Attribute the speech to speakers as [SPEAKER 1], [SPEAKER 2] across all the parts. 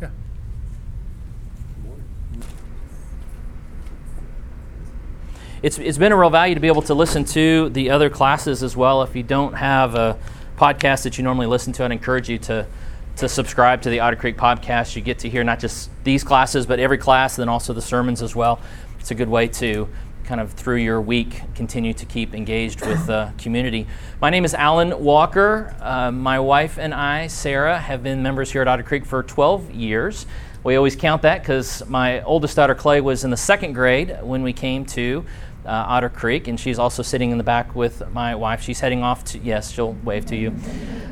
[SPEAKER 1] Yeah.
[SPEAKER 2] It's, it's been a real value to be able to listen to the other classes as well. If you don't have a podcast that you normally listen to, I'd encourage you to, to subscribe to the Otter Creek podcast. You get to hear not just these classes, but every class, and then also the sermons as well. It's a good way to kind of through your week continue to keep engaged with the community. My name is Alan Walker. Uh, my wife and I, Sarah, have been members here at Otter Creek for 12 years. We always count that because my oldest daughter, Clay, was in the second grade when we came to uh, Otter Creek, and she's also sitting in the back with my wife. She's heading off to, yes, she'll wave to you.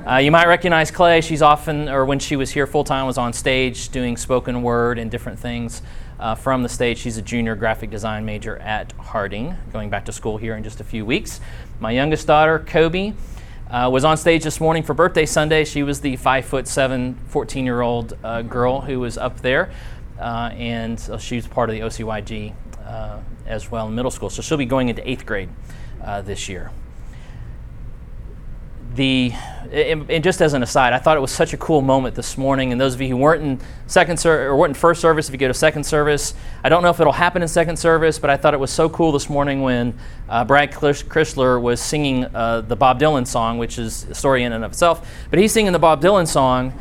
[SPEAKER 2] Uh, you might recognize Clay. She's often, or when she was here full time, was on stage doing spoken word and different things uh, from the stage. She's a junior graphic design major at Harding, going back to school here in just a few weeks. My youngest daughter, Kobe, uh, was on stage this morning for birthday Sunday. She was the five foot seven, 14 year old uh, girl who was up there, uh, and so she was part of the OCYG uh, as well in middle school. So she'll be going into eighth grade uh, this year the and, and, just as an aside, I thought it was such a cool moment this morning. And those of you who weren't in second ser- or weren't in first service, if you go to second service, I don't know if it'll happen in second service, but I thought it was so cool this morning when uh, Brad Chrysler was singing uh, the Bob Dylan song, which is a story in and of itself. But he's singing the Bob Dylan song,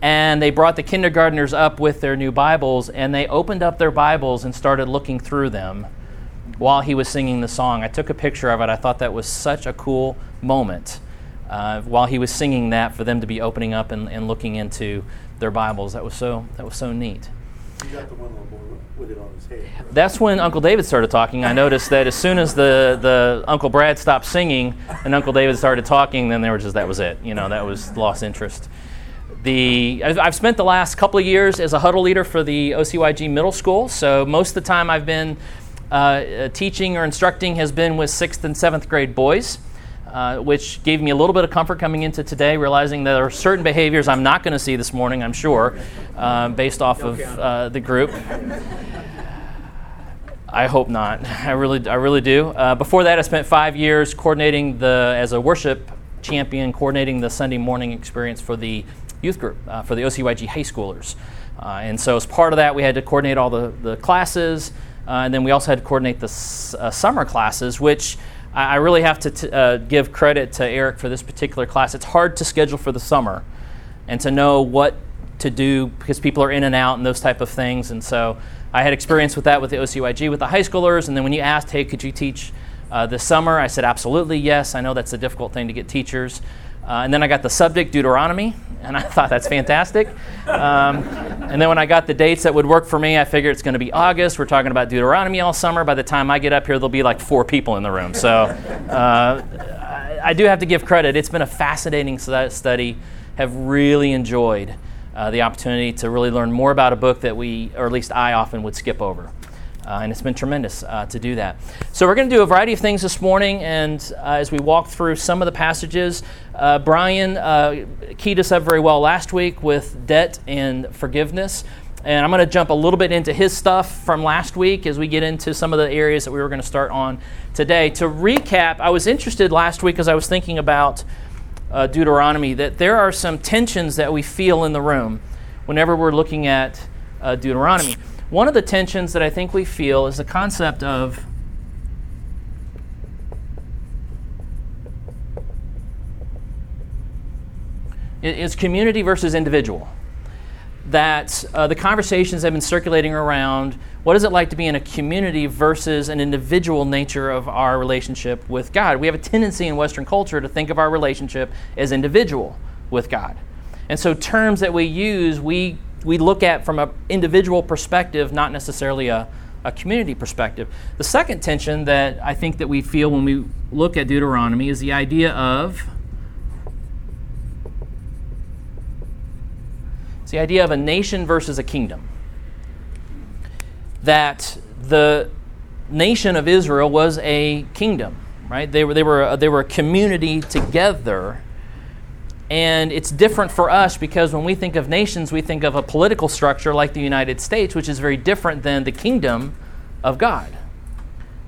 [SPEAKER 2] and they brought the kindergartners up with their new Bibles, and they opened up their Bibles and started looking through them while he was singing the song. I took a picture of it. I thought that was such a cool moment uh, while he was singing that for them to be opening up and, and looking into their Bibles. That was so that was so neat. That's when Uncle David started talking. I noticed that as soon as the, the Uncle Brad stopped singing and Uncle David started talking, then they were just that was it. You know, that was lost interest. The I've spent the last couple of years as a huddle leader for the OCYG middle school. So most of the time I've been uh, teaching or instructing has been with sixth and seventh grade boys uh, which gave me a little bit of comfort coming into today, realizing that there are certain behaviors I'm not going to see this morning, I'm sure, uh, based off of uh, the group. I hope not. I really, I really do. Uh, before that, I spent five years coordinating the as a worship champion, coordinating the Sunday morning experience for the youth group uh, for the OCYG high schoolers. Uh, and so, as part of that, we had to coordinate all the the classes, and then we also had to coordinate the s- summer classes, which I, really have to t- uh, give credit to Eric for this particular class. It's hard to schedule for the summer and to know what to do because people are in and out and those type of things. And so I had experience with that with the OCYG with the high schoolers. And then when you asked, hey, could you teach uh, this summer? I said, absolutely, yes. I know that's a difficult thing to get teachers. Uh, and then I got the subject, Deuteronomy, and I thought that's fantastic. Um, and then when I got the dates that would work for me, I figured it's going to be August. We're talking about Deuteronomy all summer. By the time I get up here, there'll be like four people in the room. So uh, I, do have to give credit. It's been a fascinating study. Have really enjoyed uh, the opportunity to really learn more about a book that we, or at least I, often would skip over. Uh, and it's been tremendous uh, to do that. So, we're going to do a variety of things this morning, and uh, as we walk through some of the passages, uh, Brian uh, keyed us up very well last week with debt and forgiveness. And I'm going to jump a little bit into his stuff from last week as we get into some of the areas that we were going to start on today. To recap, I was interested last week as I was thinking about uh, Deuteronomy that there are some tensions that we feel in the room whenever we're looking at Deuteronomy. One of the tensions that I think we feel is the concept of is community versus individual. That uh, the conversations have been circulating around what is it like to be in a community versus an individual nature of our relationship with God. We have a tendency in Western culture to think of our relationship as individual with God. And so, terms that we use, we we look at from an individual perspective, not necessarily a, a community perspective. The second tension that I think that we feel when we look at Deuteronomy is the idea of it's the idea of a nation versus a kingdom. That the nation of Israel was a kingdom, right? They were, they were, they were a community together and it's different for us because when we think of nations, we think of a political structure like the United States, which is very different than the kingdom of God.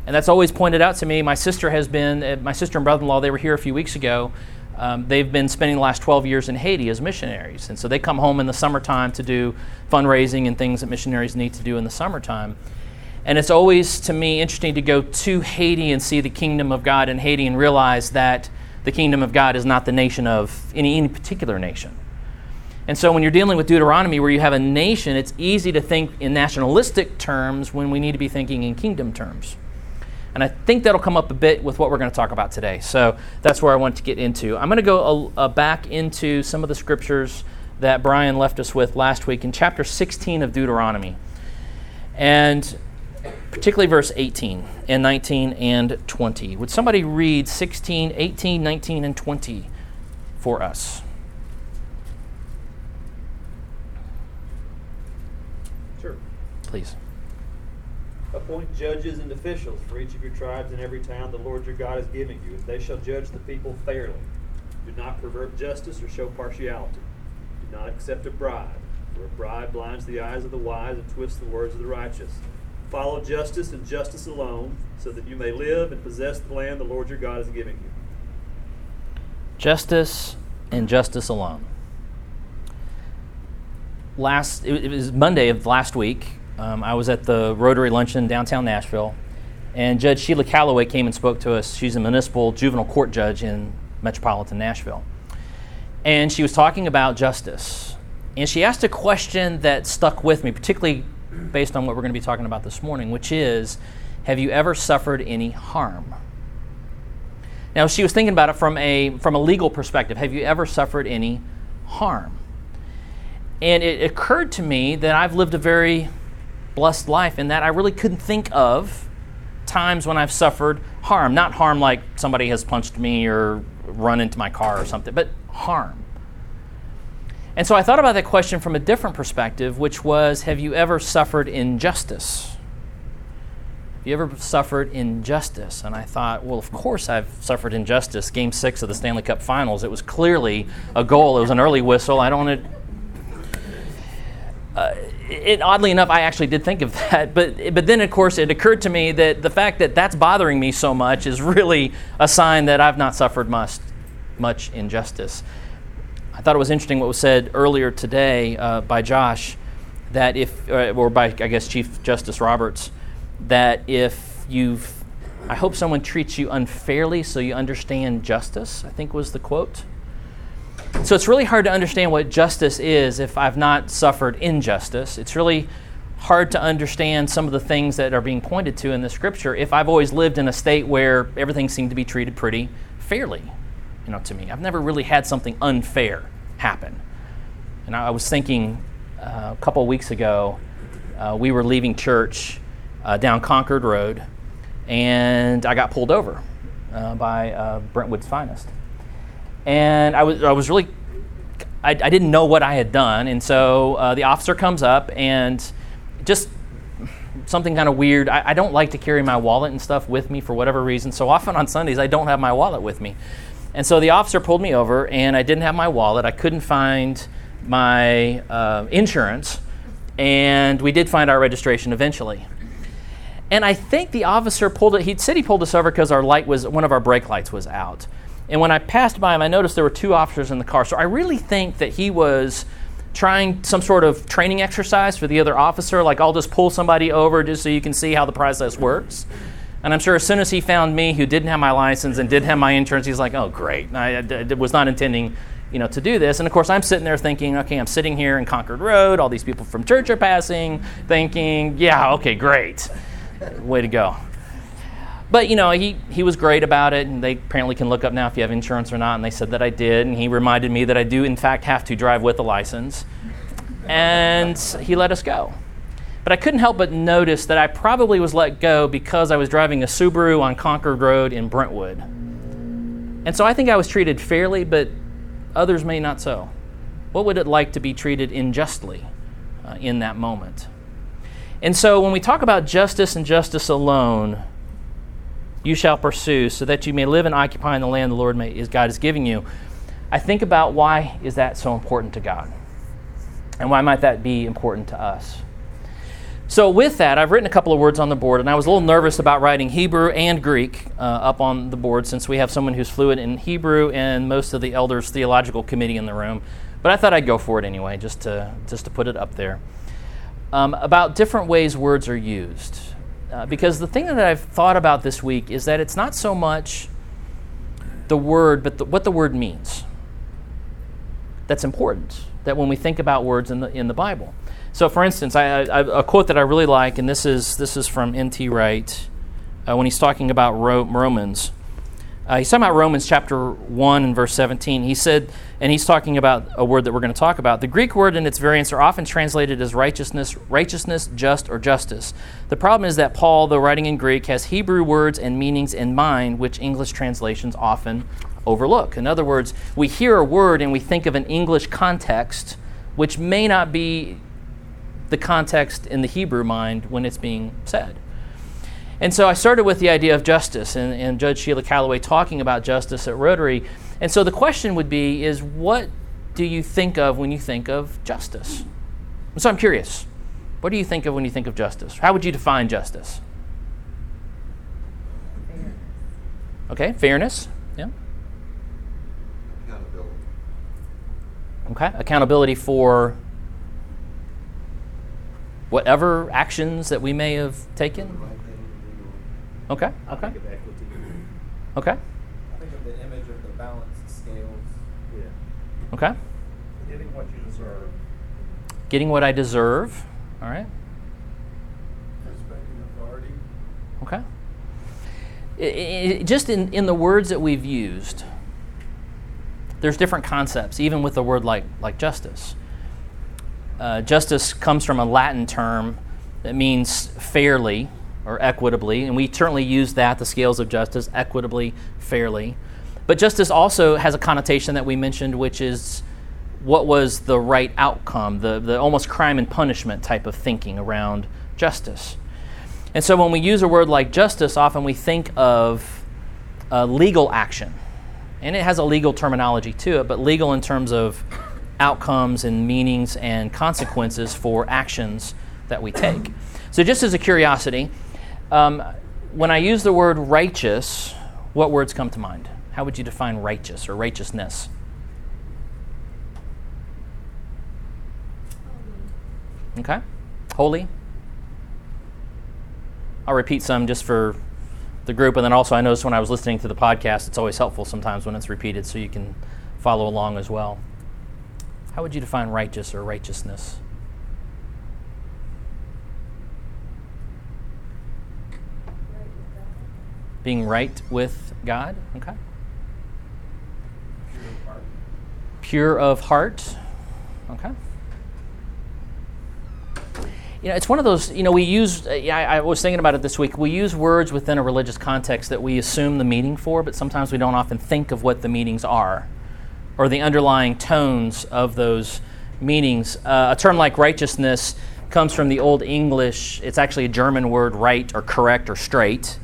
[SPEAKER 2] And that's always pointed out to me. My sister has been, uh, my sister and brother in law, they were here a few weeks ago. Um, they've been spending the last 12 years in Haiti as missionaries. And so they come home in the summertime to do fundraising and things that missionaries need to do in the summertime. And it's always, to me, interesting to go to Haiti and see the kingdom of God in Haiti and realize that the kingdom of God is not the nation of any, any particular nation. And so when you're dealing with Deuteronomy, where you have a nation, it's easy to think in nationalistic terms when we need to be thinking in kingdom terms. And I think that'll come up a bit with what we're going to talk about today. So that's where I want to get into. I'm going to go uh, back into some of the scriptures that Brian left us with last week in chapter 16 of Deuteronomy. And particularly verse 18 and 19 and 20. Would somebody read 16, 18, 19, and 20 for us?
[SPEAKER 1] Sure.
[SPEAKER 2] Please.
[SPEAKER 1] Appoint judges and officials for each of your tribes in every town the Lord your God is giving you, and they shall judge the people fairly. Do not pervert justice or show partiality. Do not accept a bribe, for a bribe blinds the eyes of the wise and twists the words of the righteous. Follow justice and justice alone, so that you may live and possess the land the Lord your God is giving you.
[SPEAKER 2] Justice and justice alone. Last, it was Monday of last week. Um, I was at the Rotary Luncheon downtown Nashville, and Judge Sheila Calloway came and spoke to us. She's a municipal juvenile court judge in metropolitan Nashville. And she was talking about justice. And she asked a question that stuck with me, particularly based on what we're going to be talking about this morning, which is Have you ever suffered any harm? Now, she was thinking about it from a, from a legal perspective. Have you ever suffered any harm? And it occurred to me that I've lived a very blessed life in that I really couldn't think of times when I've suffered harm. Not harm like somebody has punched me or run into my car or something, but harm. And so I thought about that question from a different perspective, which was Have you ever suffered injustice? Have you ever suffered injustice? And I thought, well, of course I've suffered injustice. Game six of the Stanley Cup Finals, it was clearly a goal. It was an early whistle. I don't want. Uh, it, oddly enough, I actually did think of that, but but then of course it occurred to me that the fact that that's bothering me so much is really a sign that I've not suffered much much injustice. I thought it was interesting what was said earlier today uh, by Josh, that if uh, or by I guess Chief Justice Roberts, that if you've I hope someone treats you unfairly so you understand justice. I think was the quote. So it's really hard to understand what justice is if I've not suffered injustice. It's really hard to understand some of the things that are being pointed to in the scripture if I've always lived in a state where everything seemed to be treated pretty fairly, you know, to me. I've never really had something unfair happen. And I was thinking uh, a couple weeks ago, uh, we were leaving church uh, down Concord Road, and I got pulled over uh, by uh, Brentwood's finest and I was I was really I, I didn't know what I had done, and so uh, the officer comes up and just something kind of weird. I, I, don't like to carry my wallet and stuff with me for whatever reason. So often on Sundays I don't have my wallet with me, and so the officer pulled me over, and I didn't have my wallet. I couldn't find my uh, insurance, and we did find our registration eventually. And I think the officer pulled it. He said he pulled us over because our light was one of our brake lights was out. And when I passed by him, I noticed there were two officers in the car. So I really think that he was trying some sort of training exercise for the other officer. Like, I'll just pull somebody over just so you can see how the process works. And I'm sure as soon as he found me, who didn't have my license and didn't have my insurance, he's like, oh, great. I, I, I was not intending you know, to do this. And of course, I'm sitting there thinking, okay, I'm sitting here in Concord Road. All these people from church are passing, thinking, yeah, okay, great. Way to go. But you know, he, he was great about it, and they apparently can look up now if you have insurance or not. And they said that I did, and he reminded me that I do in fact have to drive with a license, and he let us go. But I couldn't help but notice that I probably was let go because I was driving a Subaru on Concord Road in Brentwood. And so I think I was treated fairly, but others may not so. What would it like to be treated unjustly uh, in that moment? And so when we talk about justice and justice alone, you shall pursue, so that you may live and occupy in the land the Lord may, is God is giving you. I think about why is that so important to God? And why might that be important to us? So, with that, I've written a couple of words on the board, and I was a little nervous about writing Hebrew and Greek uh, up on the board since we have someone who's fluent in Hebrew and most of the elders' theological committee in the room. But I thought I'd go for it anyway, just to, just to put it up there. Um, about different ways words are used. Uh, because the thing that I've thought about this week is that it's not so much the word, but the, what the word means. That's important. That when we think about words in the, in the Bible. So, for instance, I, I, a quote that I really like, and this is, this is from N.T. Wright uh, when he's talking about Ro- Romans. Uh, he's talking about Romans chapter 1 and verse 17. He said, and he's talking about a word that we're going to talk about. The Greek word and its variants are often translated as righteousness, righteousness, just, or justice. The problem is that Paul, though writing in Greek, has Hebrew words and meanings in mind, which English translations often overlook. In other words, we hear a word and we think of an English context, which may not be the context in the Hebrew mind when it's being said. And so I started with the idea of justice and, and Judge Sheila Calloway talking about justice at Rotary. And so the question would be is what do you think of when you think of justice? And so I'm curious. What do you think of when you think of justice? How would you define justice?
[SPEAKER 3] Fairness.
[SPEAKER 2] Okay, fairness. Yeah.
[SPEAKER 4] Accountability.
[SPEAKER 2] Okay, accountability for whatever actions that we may have taken.
[SPEAKER 4] right thing to do.
[SPEAKER 2] Okay,
[SPEAKER 1] I
[SPEAKER 2] okay,
[SPEAKER 1] think of equity.
[SPEAKER 2] okay,
[SPEAKER 5] I think of the image of the balanced scales.
[SPEAKER 1] Yeah.
[SPEAKER 2] okay.
[SPEAKER 5] Getting what you deserve.
[SPEAKER 2] Getting what I deserve. All right.
[SPEAKER 5] Respecting authority.
[SPEAKER 2] Okay. I- I- just in, in the words that we've used, there's different concepts, even with the word like, like justice. Uh, justice comes from a Latin term that means fairly or equitably, and we certainly use that, the scales of justice, equitably, fairly. But justice also has a connotation that we mentioned, which is what was the right outcome, the, the almost crime and punishment type of thinking around justice. And so when we use a word like justice, often we think of legal action. And it has a legal terminology to it, but legal in terms of outcomes and meanings and consequences for actions that we take. So, just as a curiosity, um, when I use the word righteous, what words come to mind? How would you define righteous or righteousness? Okay. Holy? I'll repeat some just for the group, and then also I noticed when I was listening to the podcast, it's always helpful sometimes when it's repeated so you can follow along as well. How would you define righteous or righteousness? Being right with God? Okay.
[SPEAKER 5] Pure of heart.
[SPEAKER 2] Pure of heart? Okay. You know, it's one of those, you know, we use, I, I was thinking about it this week. We use words within a religious context that we assume the meaning for, but sometimes we don't often think of what the meanings are or the underlying tones of those meanings. Uh, a term like righteousness comes from the Old English, it's actually a German word, right or correct or straight.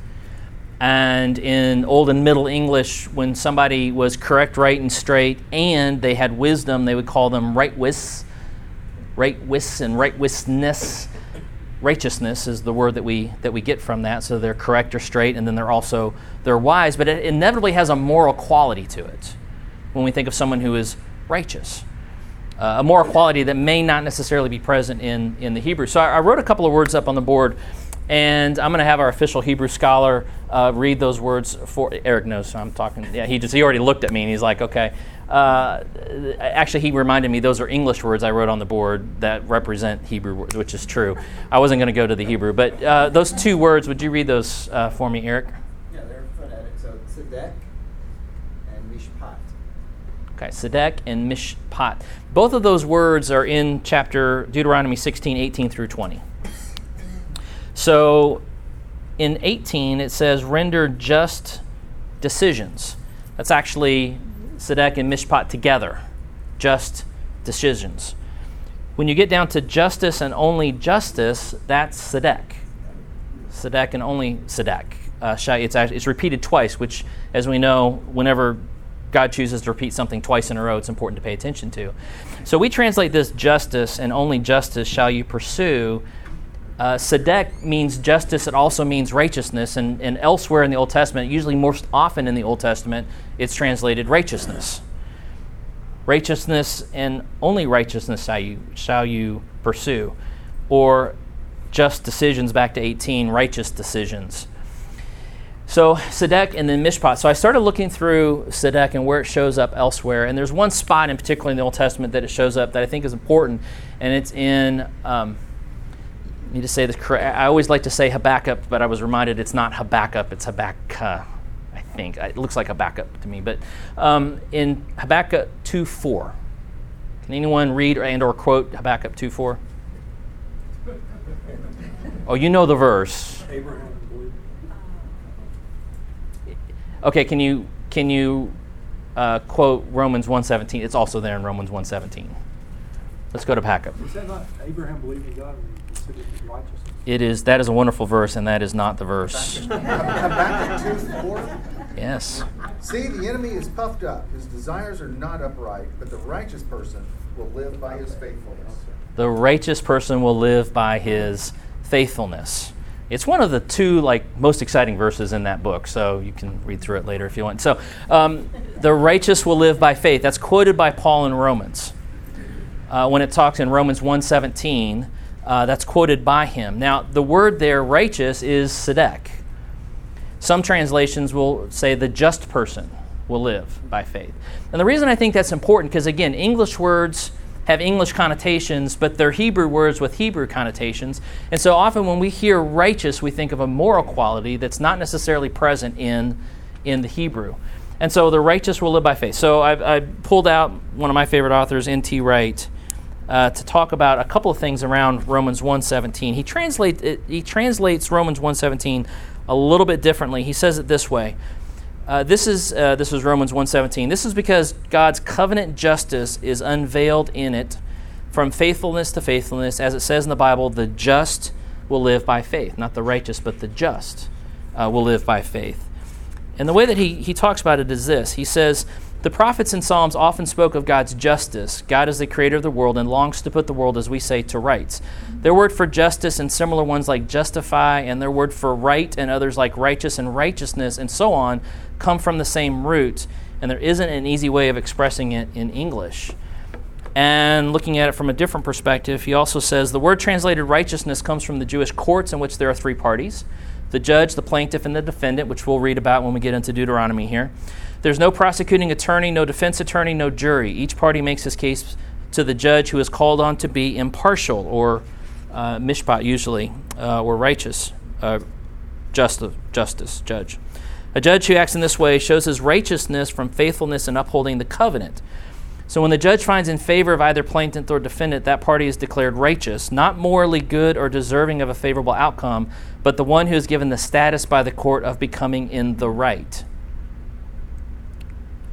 [SPEAKER 2] And in Old and Middle English, when somebody was correct, right, and straight, and they had wisdom, they would call them right wis right wis and right wisness. Righteousness is the word that we that we get from that. So they're correct or straight, and then they're also they're wise. But it inevitably has a moral quality to it when we think of someone who is righteous. Uh, a moral quality that may not necessarily be present in, in the Hebrew. So I, I wrote a couple of words up on the board, and I'm going to have our official Hebrew scholar uh, read those words for. Eric knows I'm talking. Yeah, he just he already looked at me and he's like, okay. Uh, actually, he reminded me those are English words I wrote on the board that represent Hebrew words, which is true. I wasn't going to go to the Hebrew, but uh, those two words, would you read those uh, for me, Eric?
[SPEAKER 6] Yeah, they're phonetic. So tzedek and mishpat.
[SPEAKER 2] Okay, Sedek and Mishpat. Both of those words are in chapter Deuteronomy 16, 18 through 20. So in 18, it says, render just decisions. That's actually Sedek and Mishpat together, just decisions. When you get down to justice and only justice, that's Sedek. Sedek and only Sedek. Uh, it's, it's repeated twice, which, as we know, whenever God chooses to repeat something twice in a row, it's important to pay attention to. So we translate this justice and only justice shall you pursue. Uh, means justice, it also means righteousness, and, and elsewhere in the Old Testament, usually most often in the Old Testament, it's translated righteousness. Righteousness and only righteousness shall you, shall you pursue. Or just decisions, back to 18, righteous decisions. So Sedek and then Mishpat. So I started looking through Sedek and where it shows up elsewhere, and there's one spot in particular in the Old Testament that it shows up that I think is important, and it's in. Um, I need to say this correct. I always like to say Habakkuk, but I was reminded it's not Habakkuk, it's Habakkuk. I think it looks like Habakkuk to me, but um, in Habakkuk two four. Can anyone read and or quote Habakkuk two four? Oh, you know the verse.
[SPEAKER 4] Abraham
[SPEAKER 2] Okay, can you can you uh, quote Romans 1:17? It's also there in Romans 1:17. Let's go to Habakkuk.
[SPEAKER 4] Is that not Abraham believing God and he considered it righteousness?
[SPEAKER 2] It is that is a wonderful verse, and that is not the verse.
[SPEAKER 6] Habakkuk two.
[SPEAKER 2] Yes.
[SPEAKER 6] See, the enemy is puffed up; his desires are not upright, but the righteous person will live by his faithfulness.
[SPEAKER 2] The righteous person will live by his faithfulness. It's one of the two like most exciting verses in that book, so you can read through it later if you want. So, um, the righteous will live by faith. That's quoted by Paul in Romans uh, when it talks in Romans 1:17. Uh, that's quoted by him. Now, the word there, righteous, is sedek. Some translations will say the just person will live by faith. And the reason I think that's important, because again, English words have English connotations, but they're Hebrew words with Hebrew connotations. And so often when we hear righteous, we think of a moral quality that's not necessarily present in, in the Hebrew. And so the righteous will live by faith. So I, pulled out one of my favorite authors, N.T. Wright, uh, to talk about a couple of things around Romans 1.17. He, translate, he translates Romans 1.17 a little bit differently. He says it this way. Uh, this is uh, this is Romans 1:17. This is because God's covenant justice is unveiled in it from faithfulness to faithfulness as it says in the Bible the just will live by faith. Not the righteous but the just uh, will live by faith. And the way that he, he talks about it is this. He says the prophets and psalms often spoke of god's justice. God is the creator of the world and longs to put the world as we say to rights. Their word for justice and similar ones like justify and their word for right and others like righteous and righteousness and so on come from the same root, and there isn't an easy way of expressing it in English. And looking at it from a different perspective, he also says the word translated righteousness comes from the Jewish courts in which there are three parties the judge, the plaintiff, and the defendant, which we'll read about when we get into Deuteronomy here. There's no prosecuting attorney, no defense attorney, no jury. Each party makes his case to the judge who is called on to be impartial or uh, mishpat, usually, uh, or righteous, uh, justice, justice, judge. A judge who acts in this way shows his righteousness from faithfulness in upholding the covenant. So when the judge finds in favor of either plaintiff or defendant, that party is declared righteous, not morally good or deserving of a favorable outcome, but the one who is given the status by the court of becoming in the right.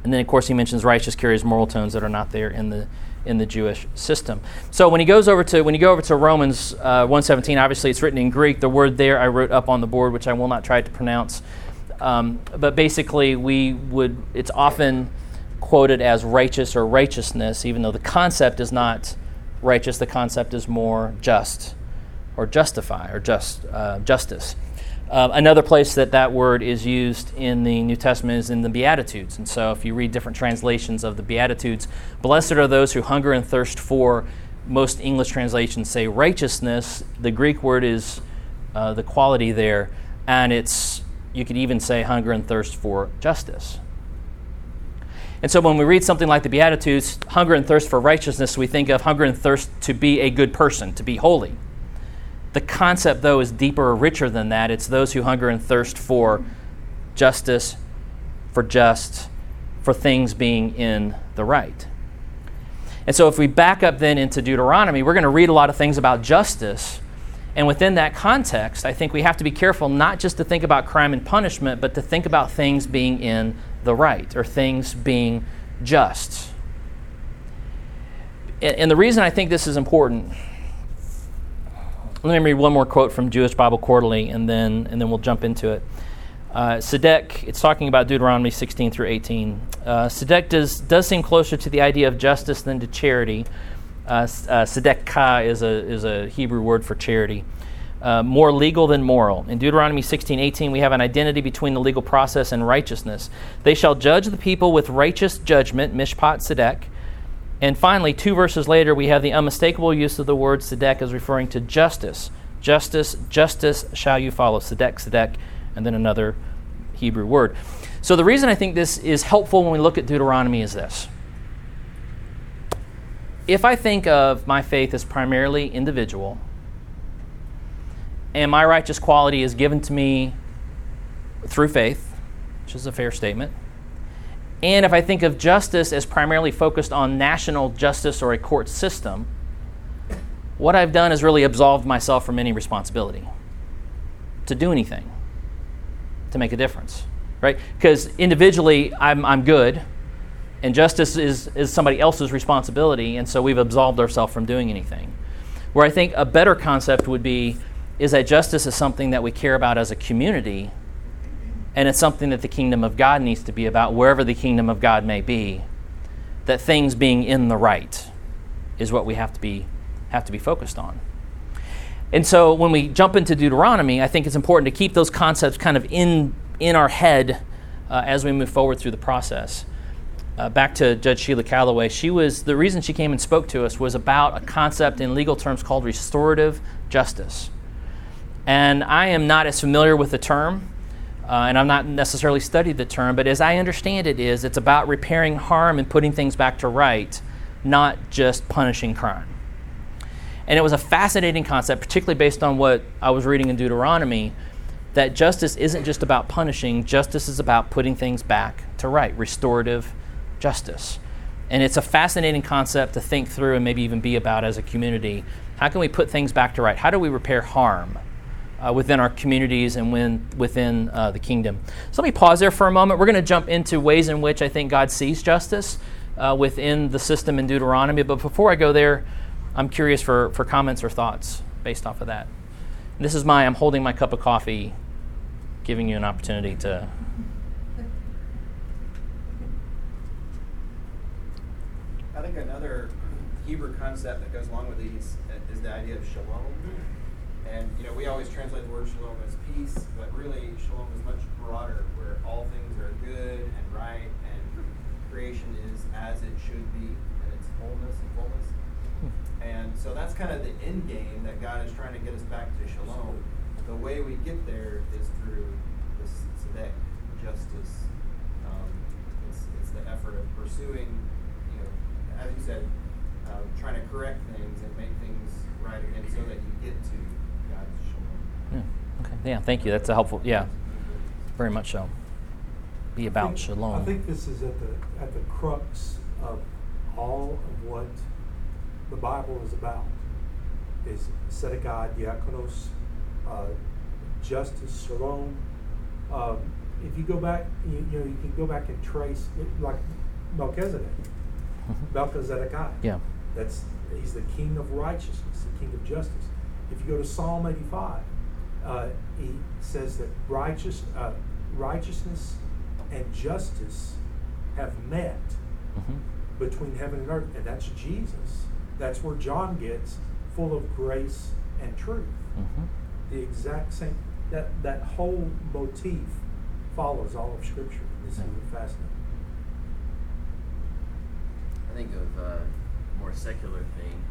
[SPEAKER 2] And then, of course, he mentions righteous carries moral tones that are not there in the in the Jewish system. So when he goes over to when you go over to Romans uh, 117, obviously it's written in Greek. The word there I wrote up on the board, which I will not try to pronounce. Um, but basically, we would, it's often quoted as righteous or righteousness, even though the concept is not righteous, the concept is more just or justify or just uh, justice. Uh, another place that that word is used in the New Testament is in the Beatitudes. And so, if you read different translations of the Beatitudes, blessed are those who hunger and thirst for, most English translations say righteousness. The Greek word is uh, the quality there, and it's you could even say hunger and thirst for justice. And so when we read something like the Beatitudes, hunger and thirst for righteousness, we think of hunger and thirst to be a good person, to be holy. The concept, though, is deeper or richer than that. It's those who hunger and thirst for justice, for just, for things being in the right. And so if we back up then into Deuteronomy, we're going to read a lot of things about justice and within that context, I think we have to be careful not just to think about crime and punishment, but to think about things being in the right or things being just. And the reason I think this is important, let me read one more quote from Jewish Bible Quarterly, and then, and then we'll jump into it. Uh, Sedek, it's talking about Deuteronomy 16 through 18. Uh, Sedek does, does seem closer to the idea of justice than to charity. Uh, uh, is a, is a Hebrew word for charity. Uh, more legal than moral. In Deuteronomy 16 18, we have an identity between the legal process and righteousness. They shall judge the people with righteous judgment, mishpat tzedek. And finally, two verses later, we have the unmistakable use of the word tzedek as referring to justice. Justice, justice shall you follow. Tzedek, tzedek, and then another Hebrew word. So the reason I think this is helpful when we look at Deuteronomy is this. If I think of my faith as primarily individual, and my righteous quality is given to me through faith, which is a fair statement. And if I think of justice as primarily focused on national justice or a court system, what I've done is really absolved myself from any responsibility to do anything, to make a difference, right? Because individually, I'm, I'm good, and justice is, is somebody else's responsibility, and so we've absolved ourselves from doing anything. Where I think a better concept would be is that justice is something that we care about as a community, and it's something that the kingdom of God needs to be about, wherever the kingdom of God may be. That things being in the right is what we have to be have to be focused on. And so when we jump into Deuteronomy, I think it's important to keep those concepts kind of in in our head uh, as we move forward through the process. Uh, back to Judge Sheila Calloway, she was the reason she came and spoke to us was about a concept in legal terms called restorative justice. And I am not as familiar with the term, uh, and I'm not necessarily studied the term, but as I understand it is, it's about repairing harm and putting things back to right, not just punishing crime. And it was a fascinating concept, particularly based on what I was reading in Deuteronomy, that justice isn't just about punishing, justice is about putting things back to right, restorative justice. And it's a fascinating concept to think through and maybe even be about as a community. How can we put things back to right? How do we repair harm? Uh, within our communities and when, within uh, the kingdom. So let me pause there for a moment. We're going to jump into ways in which I think God sees justice uh, within the system in Deuteronomy. But before I go there, I'm curious for, for comments or thoughts based off of that. And this is my, I'm holding my cup of coffee, giving you an opportunity to.
[SPEAKER 5] I think another Hebrew concept that goes along with these is the idea of shalom. And you know, we always translate the word shalom as peace, but really shalom is much broader, where all things are good and right, and creation is as it should be in its wholeness and fullness. And so that's kind of the end game that God is trying to get us back to shalom. The way we get there is through this tzedek, justice. Um, it's, it's the effort of pursuing, you know, as you said, uh, trying to correct things and make things right again so that you get to
[SPEAKER 2] yeah. Okay. Yeah. Thank you. That's a helpful. Yeah. Very much so. Be about
[SPEAKER 4] I think,
[SPEAKER 2] shalom.
[SPEAKER 4] I think this is at the at the crux of all of what the Bible is about. Is tzedakah, diakonos, uh, justice, shalom. Um, if you go back, you, you, know, you can go back and trace it, like Melchizedek,
[SPEAKER 2] Mhm.
[SPEAKER 4] Melchizedek.
[SPEAKER 2] Yeah.
[SPEAKER 4] That's he's the king of righteousness, the king of justice. If you go to Psalm 85, uh, he says that righteous, uh, righteousness and justice have met
[SPEAKER 2] hmm
[SPEAKER 4] between heaven and earth, and that's Jesus. That's where John gets full of grace and truth.
[SPEAKER 2] hmm
[SPEAKER 4] The exact same. That that whole motif follows all of Scripture. This is fascinating.
[SPEAKER 3] I think of uh, a more secular thing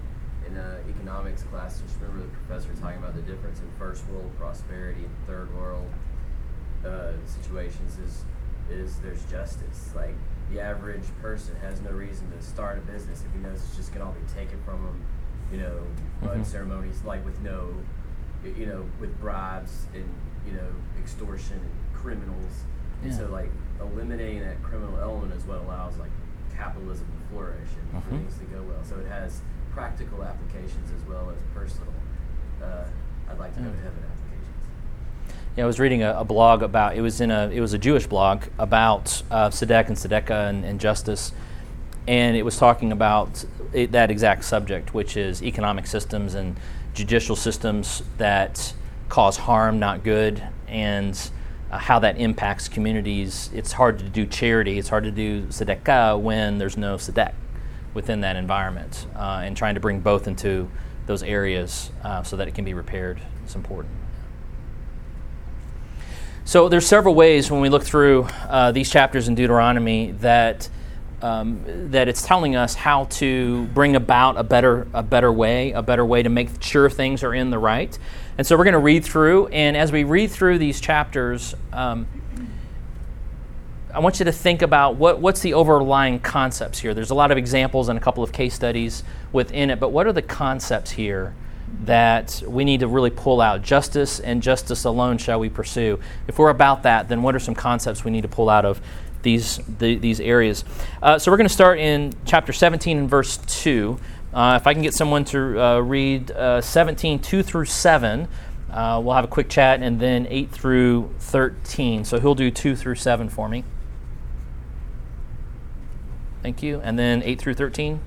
[SPEAKER 3] in uh, economics class. Just remember the professor talking about the difference in first world prosperity and third world uh, situations is is there's justice. Like the average person has no reason to start a business if he knows it's just gonna all be taken from him. You know,
[SPEAKER 2] Mhm.
[SPEAKER 3] ceremonies like with no, you know, with bribes and you know extortion and criminals. And so like eliminating that criminal element is what allows like capitalism to flourish and
[SPEAKER 2] Mhm.
[SPEAKER 3] things to go well. So it has practical applications as well as personal. Uh, I'd like to go to
[SPEAKER 2] Mm.
[SPEAKER 3] heaven applications.
[SPEAKER 2] Yeah, I was reading a, a blog about it was in a it was a Jewish blog about uh, and Tzedakah and, and justice, and it was talking about it, that exact subject, which is economic systems and judicial systems that cause harm, not good, and uh, how that impacts communities. It's hard to do charity. It's hard to do tzedakah when there's no tzedek within that environment, uh, and trying to bring both into those areas uh, so that it can be repaired. It's important. So there's several ways when we look through uh, these chapters in Deuteronomy that um, that it's telling us how to bring about a better a better way, a better way to make sure things are in the right. And so we're going to read through, and as we read through these chapters. Um, I want you to think about what, what's the overlying concepts here. There's a lot of examples and a couple of case studies within it, but what are the concepts here that we need to really pull out? Justice and justice alone shall we pursue. If we're about that, then what are some concepts we need to pull out of these, the, these areas? Uh, so we're going to start in chapter 17 and verse 2. Uh, if I can get someone to uh, read uh, 17, 2 through 7. Uh, we'll have a quick chat and then 8 through 13. So he'll do 2 through 7 for me. Thank you. And then 8 through 13?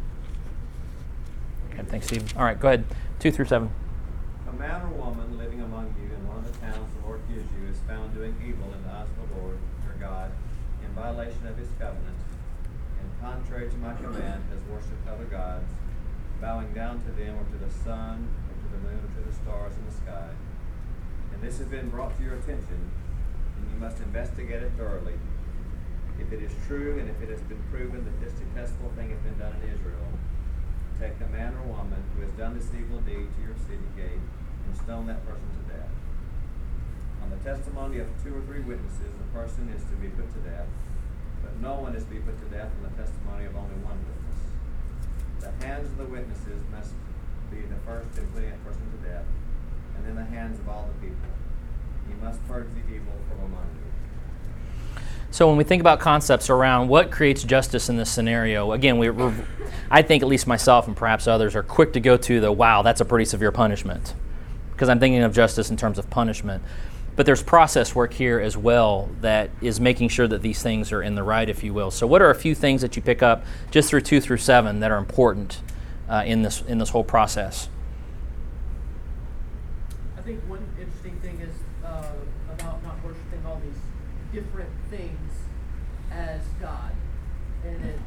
[SPEAKER 2] Okay, thanks, Steve. All right, go ahead. 2 through 7.
[SPEAKER 7] A man or woman living among you in one of the towns the Lord gives you is found doing evil in the eyes of the Lord your God, in violation of his covenant, and contrary to my command has worshipped other gods, bowing down to them or to the sun, or to the moon, or to the stars in the sky. And this has been brought to your attention, and you must investigate it thoroughly. If it is true and if it has been proven that this detestable thing has been done in Israel, take the man or woman who has done this evil deed to your city gate and stone that person to death. On the testimony of two or three witnesses, the person is to be put to death, but no one is to be put to death on the testimony of only one witness. The hands of the witnesses must be the first in putting that person to death, and then the hands of all the people. You must purge the evil from among you.
[SPEAKER 2] So when we think about concepts around what creates justice in this scenario, again, we, are I think at least myself and perhaps others are quick to go to the wow, that's a pretty severe punishment, because I'm thinking of justice in terms of punishment. But there's process work here as well that is making sure that these things are in the right, if you will. So what are a few things that you pick up just through two through seven that are important uh, in this in this whole process?
[SPEAKER 8] I think one interesting thing is uh, about not worshiping all these different as God. And it,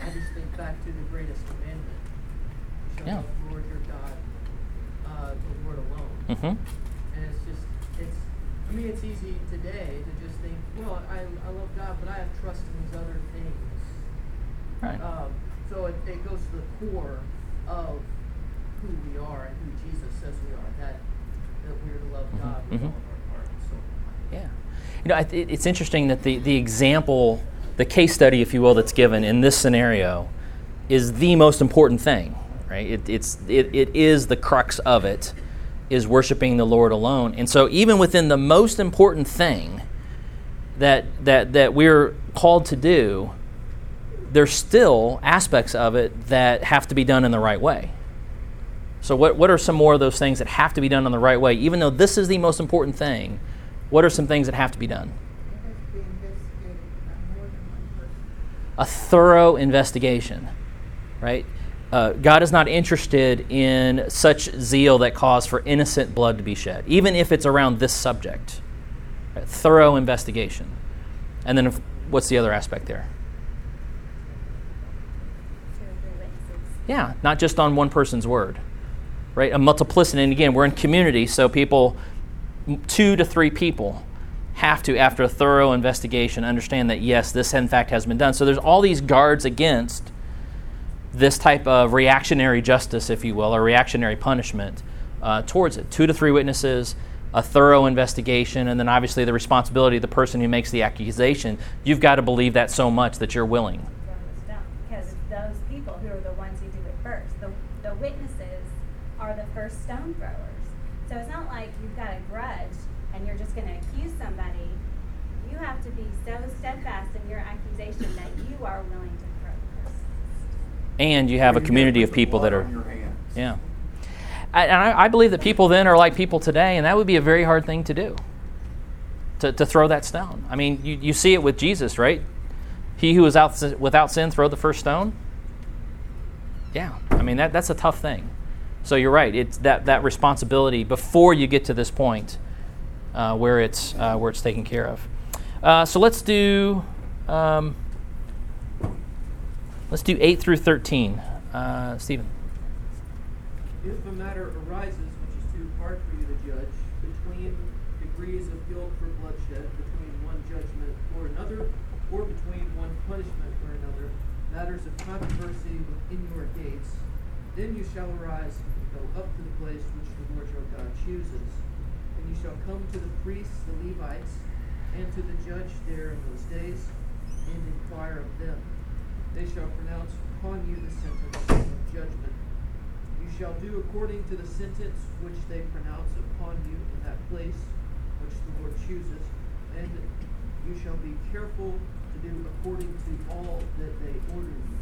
[SPEAKER 8] I just think back to the greatest commandment. You shall
[SPEAKER 2] Yeah.
[SPEAKER 8] love the Lord your God, uh, the Lord alone.
[SPEAKER 2] Mm-hmm.
[SPEAKER 8] And it's just, it's, I mean, it's easy today to just think, well, I, I love God, but I have trust in these other things.
[SPEAKER 2] Right.
[SPEAKER 8] Um, so it, it goes to the core of who we are and who Jesus says we are. That that we're to love God with
[SPEAKER 2] mhm.
[SPEAKER 8] all of our heart and soul.
[SPEAKER 2] Yeah. You know, it's interesting that the, the example, the case study, if you will, that's given in this scenario is the most important thing, right? It, it's, it, it is the crux of it, is worshiping the Lord alone. And so, even within the most important thing that, that, that we're called to do, there's still aspects of it that have to be done in the right way. So, what, what are some more of those things that have to be done in the right way? Even though this is the most important thing, what are some things that have to be done? A thorough investigation, right? Uh, God is not interested in such zeal that cause for innocent blood to be shed, even if it's around this subject. Right? Thorough investigation. And then, if, what's the other aspect there? Yeah, not just on one person's word, right? A multiplicity. And again, we're in community, so people, two to three people, have to, after a thorough investigation, understand that yes, this in fact has been done. So there's all these guards against this type of reactionary justice, if you will, or reactionary punishment uh, towards it. Two to three witnesses, a thorough investigation, and then obviously the responsibility of the person who makes the accusation. You've got to believe that so much that you're willing.
[SPEAKER 9] Because those people who are the ones who do it first, the, the witnesses are the first stone throwers. So it's not like you've got a grudge and you're just going to accuse somebody. You have to be so steadfast in your accusation that you are willing to throw the person.
[SPEAKER 2] And you have a community of people that are.
[SPEAKER 6] on your hands.
[SPEAKER 2] Yeah. And I, I believe that people then are like people today, and that would be a very hard thing to do. To, to throw that stone. I mean, you, you see it with Jesus, right? He who is out, without sin, throw the first stone. Yeah. I mean, that, that's a tough thing. So you're right. It's that, that responsibility before you get to this point uh, where, it's, uh, where it's taken care of. Uh, so let's do. Um, Let's do 8 through 13. Uh, Stephen.
[SPEAKER 8] If a matter arises which is too hard for you to judge, between degrees of guilt for bloodshed, between one judgment or another, or between one punishment or another, matters of controversy within your gates, then you shall arise and go up to the place which the Lord your God chooses. And you shall come to the priests, the Levites, and to the judge there in those days, and inquire of them. They shall pronounce upon you the sentence of judgment. You shall do according to the sentence which they pronounce upon you in that place which the Lord chooses, and you shall be careful to do according to all that they order you.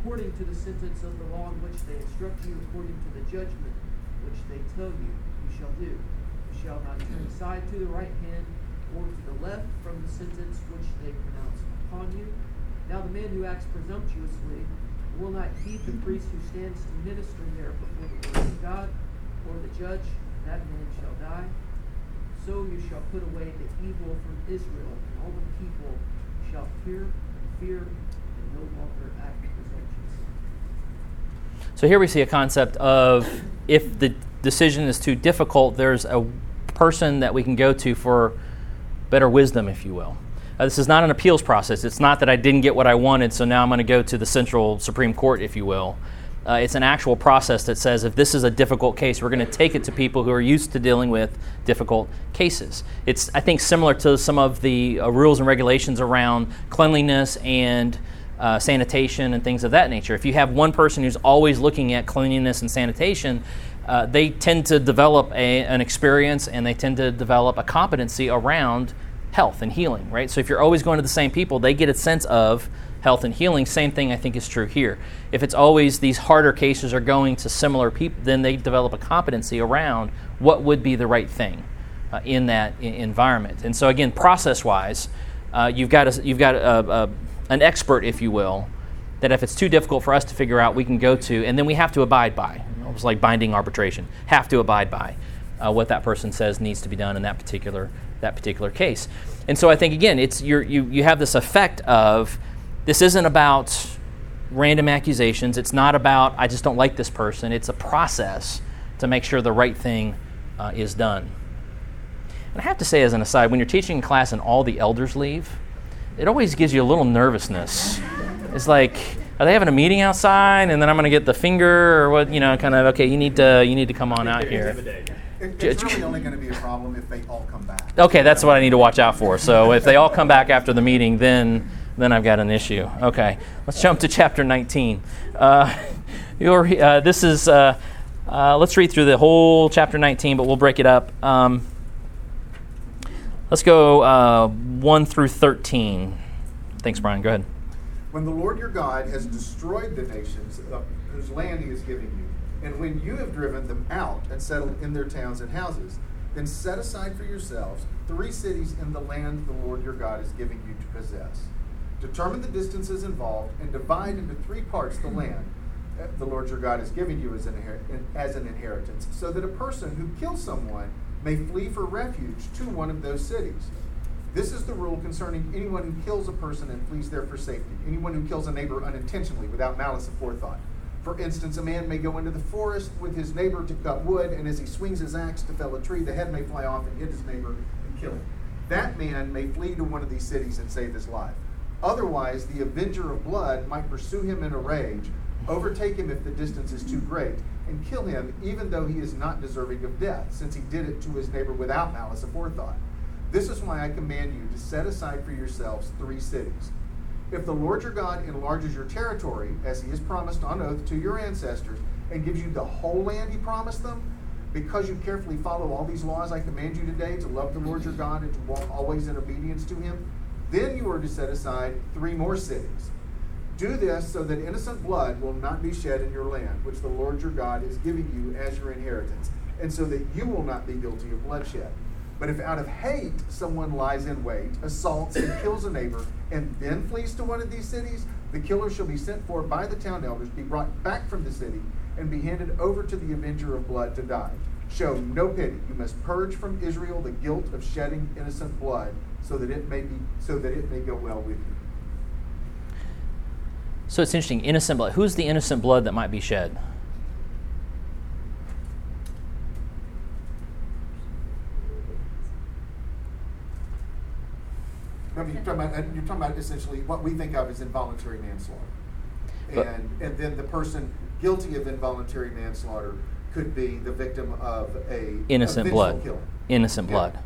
[SPEAKER 8] According to the sentence of the law in which they instruct you, according to the judgment which they tell you, you shall do. You shall not turn aside to the right hand or to the left from the sentence which they pronounce upon you. Now the man who acts presumptuously will not heed the priest who stands to minister there before the Lord of God, or the judge, that man shall die. So you shall put away the evil from Israel, and all the people shall fear and fear, and no longer act.
[SPEAKER 2] So here we see a concept of if the decision is too difficult, there's a person that we can go to for better wisdom, if you will. Uh, this is not an appeals process. It's not that I didn't get what I wanted, so now I'm going to go to the central Supreme Court, if you will. Uh, it's an actual process that says if this is a difficult case, we're going to take it to people who are used to dealing with difficult cases. It's, I think, similar to some of the uh, rules and regulations around cleanliness and uh, sanitation and things of that nature. If you have one person who's always looking at cleanliness and sanitation, uh, they tend to develop a, an experience and they tend to develop a competency around health and healing, right? So if you're always going to the same people, they get a sense of health and healing. Same thing I think is true here. If it's always these harder cases are going to similar people, then they develop a competency around what would be the right thing uh, in that I- environment. And so again, process-wise, uh, you've got a, you've got a, a, an expert, if you will, that if it's too difficult for us to figure out, we can go to, and then we have to abide by. It's like binding arbitration. Have to abide by uh, what that person says needs to be done in that particular that particular case. And so I think again, it's you you have this effect of this isn't about random accusations. It's not about I just don't like this person. It's a process to make sure the right thing uh, is done. And I have to say, as an aside, when you're teaching in class and all the elders leave, it always gives you a little nervousness. It's like, are they having a meeting outside, and then I'm going to get the finger, or what? You know, kind of. Okay, you need to you need to come on out here.
[SPEAKER 6] It, it's really only going to be a problem if they all come back.
[SPEAKER 2] Okay, that's what I need to watch out for. So if they all come back after the meeting, then then I've got an issue. Okay, let's jump to chapter 19. Uh, uh, this is uh, uh, let's read through the whole chapter 19, but we'll break it up. Um, let's go uh, 1 through 13. Thanks, Brian. Go ahead.
[SPEAKER 6] When the Lord your God has destroyed the nations whose land he is giving you, and when you have driven them out and settled in their towns and houses, then set aside for yourselves three cities in the land the Lord your God is giving you to possess. Determine the distances involved and divide into three parts the land the Lord your God is giving you as an, as an inheritance, so that a person who kills someone may flee for refuge to one of those cities. This is the rule concerning anyone who kills a person and flees there for safety, anyone who kills a neighbor unintentionally without malice aforethought. For instance, a man may go into the forest with his neighbor to cut wood, and as he swings his axe to fell a tree, the head may fly off and hit his neighbor and kill him. That man may flee to one of these cities and save his life. Otherwise, the avenger of blood might pursue him in a rage, overtake him if the distance is too great, and kill him even though he is not deserving of death, since he did it to his neighbor without malice aforethought. This is why I command you to set aside for yourselves three cities. If the Lord your God enlarges your territory, as he has promised on oath to your ancestors, and gives you the whole land he promised them, because you carefully follow all these laws I command you today to love the Lord your God and to walk always in obedience to him, then you are to set aside three more cities. Do this so that innocent blood will not be shed in your land, which the Lord your God is giving you as your inheritance, and so that you will not be guilty of bloodshed. But if out of hate someone lies in wait, assaults, and kills a neighbor, and then flees to one of these cities, the killer shall be sent for by the town elders, be brought back from the city, and be handed over to the avenger of blood to die. Show no pity. You must purge from Israel the guilt of shedding innocent blood, so that it may be so that it may go well with you.
[SPEAKER 2] So it's interesting. Innocent blood. Who's the innocent blood that might be shed?
[SPEAKER 6] I mean, you're talking, about, uh, you're talking about essentially what we think of as involuntary manslaughter.
[SPEAKER 2] But
[SPEAKER 6] and, and then the person guilty of involuntary manslaughter could be the victim of a
[SPEAKER 2] innocent
[SPEAKER 6] a
[SPEAKER 2] blood.
[SPEAKER 6] Killing.
[SPEAKER 2] Innocent
[SPEAKER 6] yeah.
[SPEAKER 2] blood.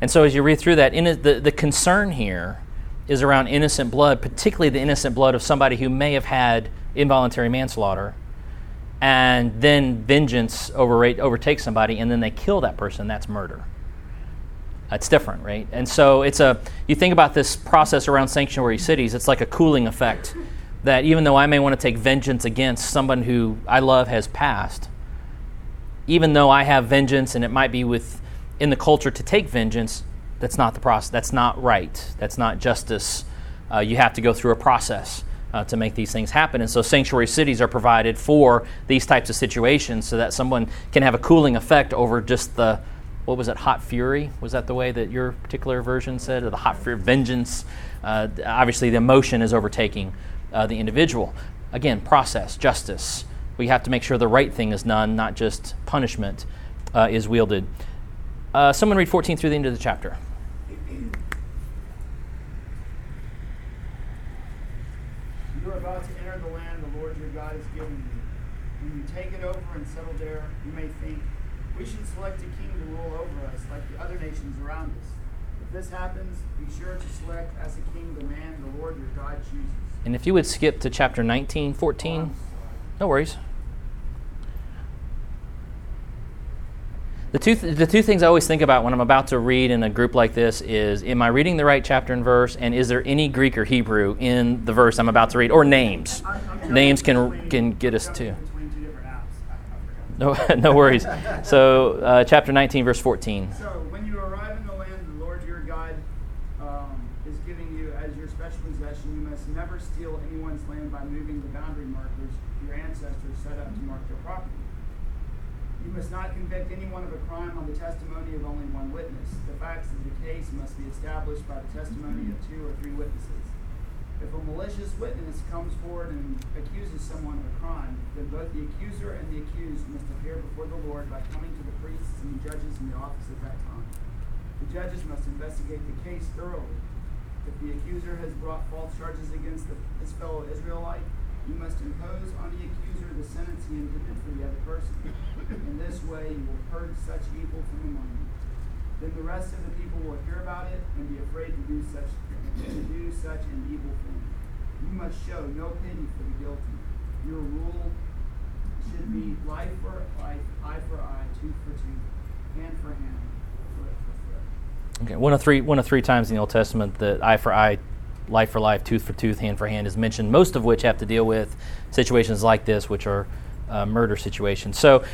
[SPEAKER 2] And so as you read through that, in, the, the concern here is around innocent blood, particularly the innocent blood of somebody who may have had involuntary manslaughter, and then vengeance overrate, overtakes somebody, and then they kill that person. That's murder. That's different, right? And so it's a, you think about this process around sanctuary cities, it's like a cooling effect that even though I may want to take vengeance against someone who I love has passed, even though I have vengeance and it might be with in the culture to take vengeance, that's not the process. That's not right. That's not justice. Uh, you have to go through a process uh, to make these things happen. And so sanctuary cities are provided for these types of situations so that someone can have a cooling effect over just the what was it, hot fury? Was that the way that your particular version said, or the hot fury, vengeance? Uh, obviously, the emotion is overtaking uh, the individual. Again, process, justice. We have to make sure the right thing is done, not just punishment uh, is wielded. Uh, someone read 14 through the end of the chapter.
[SPEAKER 10] You are about to enter the land the Lord your God is giving you. When you take it over and settle there, you may think, we should select a king to rule over us like the other nations around us. If this happens, be sure to select as a king the man the Lord your God chooses.
[SPEAKER 2] And if you would skip to chapter 19, 14, no worries. The two, th- the two things I always think about when I'm about to read in a group like this is Am I reading the right chapter and verse? And is there any Greek or Hebrew in the verse I'm about to read? Or names?
[SPEAKER 10] I'm- I'm
[SPEAKER 2] Names can,
[SPEAKER 10] between-
[SPEAKER 2] can get us
[SPEAKER 10] jumping
[SPEAKER 2] to.
[SPEAKER 10] Between two different apps. I, I forgot.
[SPEAKER 2] No, no worries. So, uh, chapter 19, verse 14.
[SPEAKER 10] So when you arrive in the land the Lord your God um, is giving you as your special possession, you must never steal anyone's land by moving the boundary markers your ancestors set up to mark their property. You must not convict anyone of a crime on the testimony of only one witness. The facts of the case must be established by the testimony of two or three witnesses. If a malicious witness comes forward and accuses someone of a crime, then both the accuser and the accused must appear before the Lord by coming to the priests and the judges in the office at that time. The judges must investigate the case thoroughly. If the accuser has brought false charges against the, his fellow Israelite, you must impose on the accuser the sentence he intended for the other person. In this way, you will purge such evil from among you. Then the rest of the people will hear about it and be afraid to do such to do such an evil thing. You must show no pity for the guilty. Your rule should be life for life, eye for eye, tooth for tooth, hand for hand.
[SPEAKER 2] Okay, one of three one of three times in the Old Testament that eye for eye, life for life, tooth for tooth, hand for hand is mentioned. Most of which have to deal with situations like this, which are uh, murder situations. So.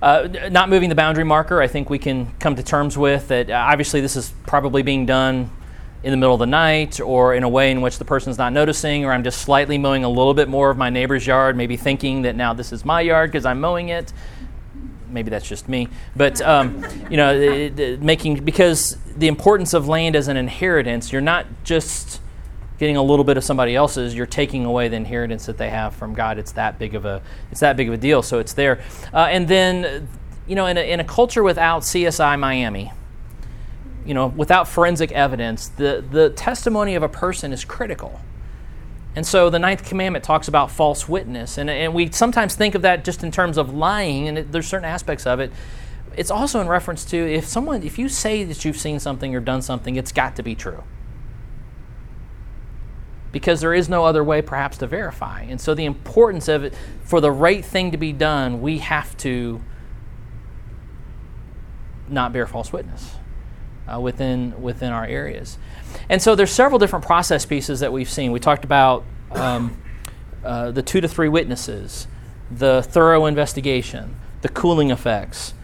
[SPEAKER 2] Uh, not moving the boundary marker, I think we can come to terms with that. Uh, obviously, this is probably being done in the middle of the night or in a way in which the person's not noticing, or I'm just slightly mowing a little bit more of my neighbor's yard, maybe thinking that now this is my yard because I'm mowing it maybe that's just me, but um, you know, making because the importance of land as an inheritance, you're not just getting a little bit of somebody else's, you're taking away the inheritance that they have from God. It's that big of a it's that big of a deal. So it's there, uh, and then you know, in a, in a culture without CSI Miami. You know, without forensic evidence, the, the testimony of a person is critical. And so the ninth commandment talks about false witness. And, and we sometimes think of that just in terms of lying, and it, there's certain aspects of it. It's also in reference to if someone, if you say that you've seen something or done something, it's got to be true. Because there is no other way, perhaps, to verify. And so the importance of it, for the right thing to be done, we have to not bear false witness uh, within within our areas. And so there's several different process pieces that we've seen. We talked about um, uh, the two to three witnesses, the thorough investigation, the cooling effects,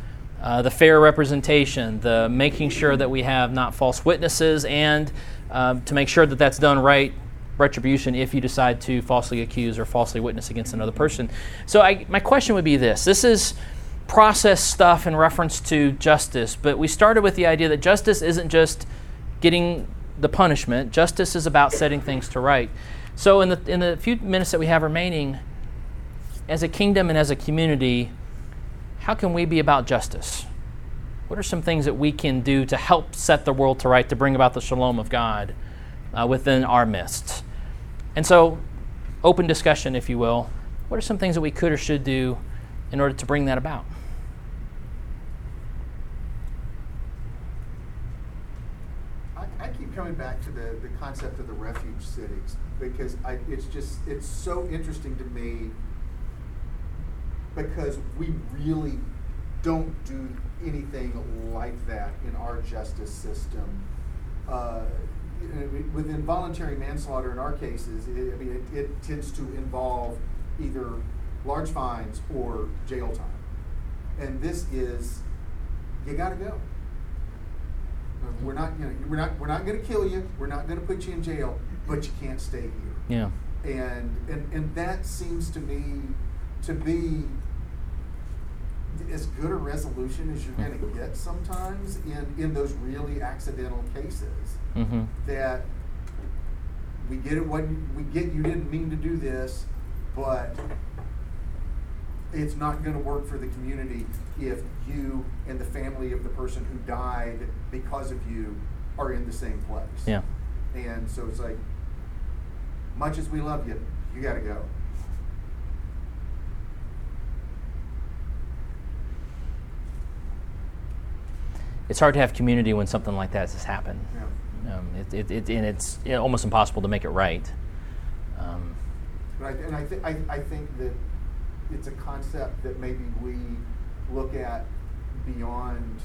[SPEAKER 2] uh, the fair representation, the making sure that we have not false witnesses, and um, to make sure that that's done right. Retribution if you decide to falsely accuse or falsely witness against another person. So, I, my question would be this: This is process stuff in reference to justice, but we started with the idea that justice isn't just getting the punishment. Justice is about setting things to right. So, in the in the few minutes that we have remaining, as a kingdom and as a community, how can we be about justice? What are some things that we can do to help set the world to right, to bring about the shalom of God uh, within our midst. And so, open discussion, if you will. What are some things that we could or should do in order to bring that about?
[SPEAKER 6] I, I keep coming back to the, the concept of the refuge cities because I, it's just it's so interesting to me because we really don't do anything like that in our justice system. Uh, with involuntary manslaughter, in our cases, it, I mean, it, it tends to involve either large fines or jail time. And this is, you got to go. Uh, We're not, you know, we're not, we're not going to kill you. We're not going to put you in jail, but you can't stay here.
[SPEAKER 2] Yeah.
[SPEAKER 6] And and and that seems to me to be as good a resolution as you're going to get sometimes in in those really accidental cases.
[SPEAKER 2] Mm-hmm.
[SPEAKER 6] That we get it what we get. You didn't mean to do this, but it's not going to work for the community if you and the family of the person who died because of you are in the same place.
[SPEAKER 2] Yeah.
[SPEAKER 6] And so it's like, much as we love you, you got to go.
[SPEAKER 2] It's hard to have community when something like that has happened.
[SPEAKER 6] Yeah.
[SPEAKER 2] Um, it, it, it, and it's almost impossible to make it right. Um,
[SPEAKER 6] But I, and I, th- I, I think that it's a concept that maybe we look at beyond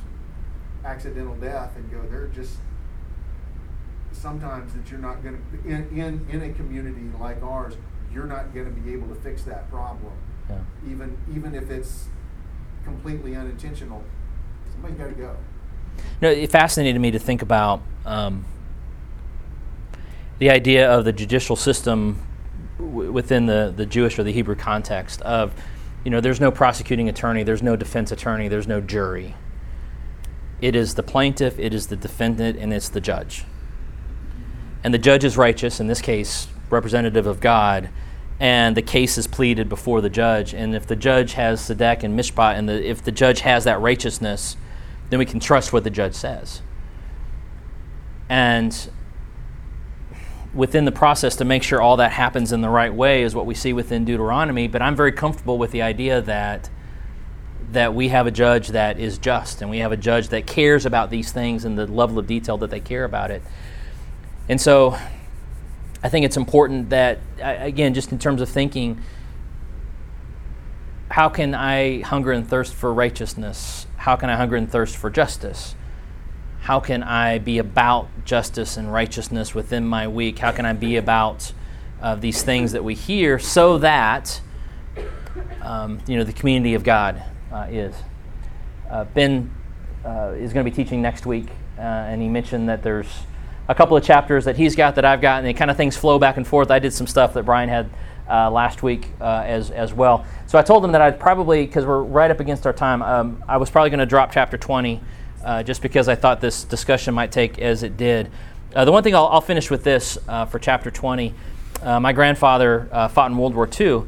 [SPEAKER 6] accidental death and go, there are just sometimes that you're not going to, in, in, in a community like ours, you're not going to be able to fix that problem.
[SPEAKER 2] yeah.
[SPEAKER 6] Even, even if it's completely unintentional, somebody got to go.
[SPEAKER 2] No, it fascinated me to think about um, the idea of the judicial system w- within the, the Jewish or the Hebrew context of, you know, there's no prosecuting attorney, there's no defense attorney, there's no jury. It is the plaintiff, it is the defendant, and it's the judge. And the judge is righteous, in this case, representative of God, and the case is pleaded before the judge. And if the judge has Tzedek and Mishpat, and the, if the judge has that righteousness, then we can trust what the judge says. And within the process to make sure all that happens in the right way is what we see within Deuteronomy. But I'm very comfortable with the idea that that we have a judge that is just and we have a judge that cares about these things and the level of detail that they care about it. And so I think it's important that, again, just in terms of thinking, how can I hunger and thirst for righteousness? How can I hunger and thirst for justice? How can I be about justice and righteousness within my week? How can I be about uh, these things that we hear so that um, you know the community of God uh, is? Uh, ben uh, is going to be teaching next week, uh, and he mentioned that there's a couple of chapters that he's got that I've got, and it kind of things flow back and forth. I did some stuff that Brian had uh, last week as as well. So I told him that I'd probably, because we're right up against our time, um, I was probably going to drop chapter 20, uh, just because I thought this discussion might take as it did. Uh, the one thing I'll, I'll finish with this uh, for chapter 20. uh, my grandfather fought in World War II,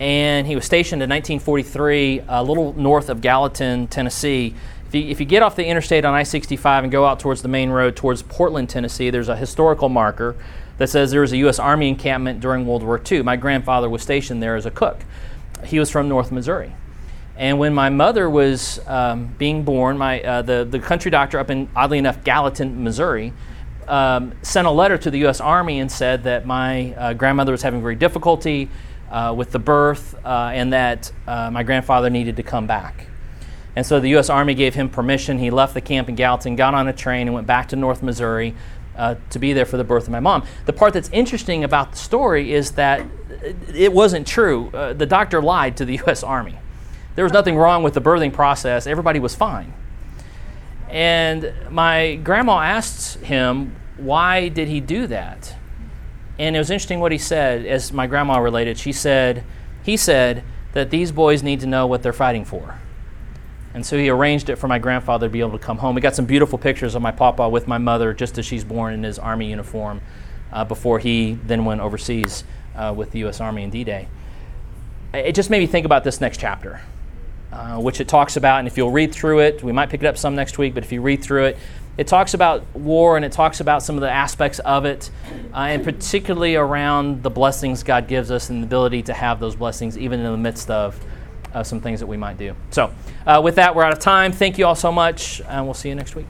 [SPEAKER 2] and he was stationed in 1943, a little north of Gallatin, Tennessee. If you, if you get off the interstate on I 65 and go out towards the main road towards Portland, Tennessee, there's a historical marker that says there was a U.S. Army encampment during World War II. My grandfather was stationed there as a cook. He was from North Missouri. And when my mother was um, being born, my, uh, the, the country doctor up in, oddly enough, Gallatin, Missouri, um, sent a letter to the U.S. Army and said that my uh, grandmother was having very difficulty uh, with the birth uh, and that uh, my grandfather needed to come back. And so the U.S. Army gave him permission. He left the camp in Gallatin, got on a train, and went back to North Missouri uh, to be there for the birth of my mom. The part that's interesting about the story is that it wasn't true. The doctor lied to the U.S. Army. There was nothing wrong with the birthing process, everybody was fine. And my grandma asked him, why did he do that? And it was interesting what he said, as my grandma related. She said, he said that these boys need to know what they're fighting for. And so he arranged it for my grandfather to be able to come home. We got some beautiful pictures of my papa with my mother just as she's born in his army uniform uh, before he then went overseas uh, with the U.S. Army in D Day. It just made me think about this next chapter, uh, which it talks about. And if you'll read through it, we might pick it up some next week, but if you read through it, it talks about war and it talks about some of the aspects of it, uh, and particularly around the blessings God gives us and the ability to have those blessings even in the midst of uh, some things that we might do. So, uh, with that, we're out of time. Thank you all so much, and we'll see you next week.